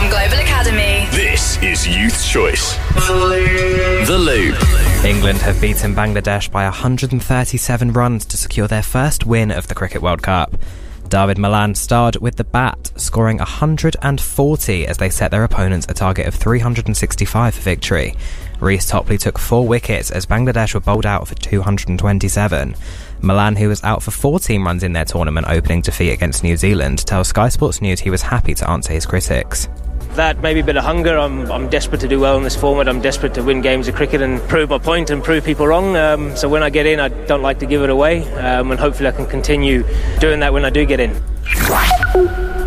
from Global Academy. This is Youth Choice. The Loop. England have beaten Bangladesh by 137 runs to secure their first win of the Cricket World Cup. David Malan starred with the bat, scoring 140 as they set their opponents a target of 365 for victory. Reece Topley took four wickets as Bangladesh were bowled out for 227. Malan, who was out for 14 runs in their tournament opening defeat against New Zealand, tells Sky Sports News he was happy to answer his critics that maybe a bit of hunger. I'm, I'm desperate to do well in this format. I'm desperate to win games of cricket and prove my point and prove people wrong. Um, so when I get in, I don't like to give it away, um, and hopefully I can continue doing that when I do get in.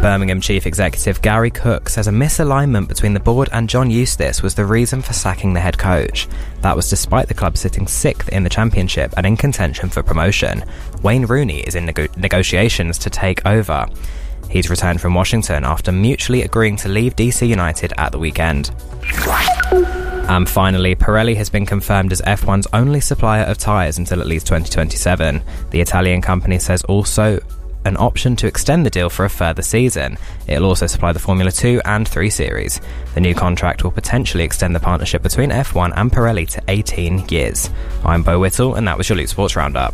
Birmingham Chief Executive Gary Cook says a misalignment between the board and John Eustace was the reason for sacking the head coach. That was despite the club sitting sixth in the Championship and in contention for promotion. Wayne Rooney is in nego- negotiations to take over. He's returned from Washington after mutually agreeing to leave DC United at the weekend. And finally, Pirelli has been confirmed as F1's only supplier of tyres until at least 2027. The Italian company says also an option to extend the deal for a further season. It'll also supply the Formula 2 and 3 series. The new contract will potentially extend the partnership between F1 and Pirelli to 18 years. I'm Beau Whittle, and that was your Loop Sports Roundup.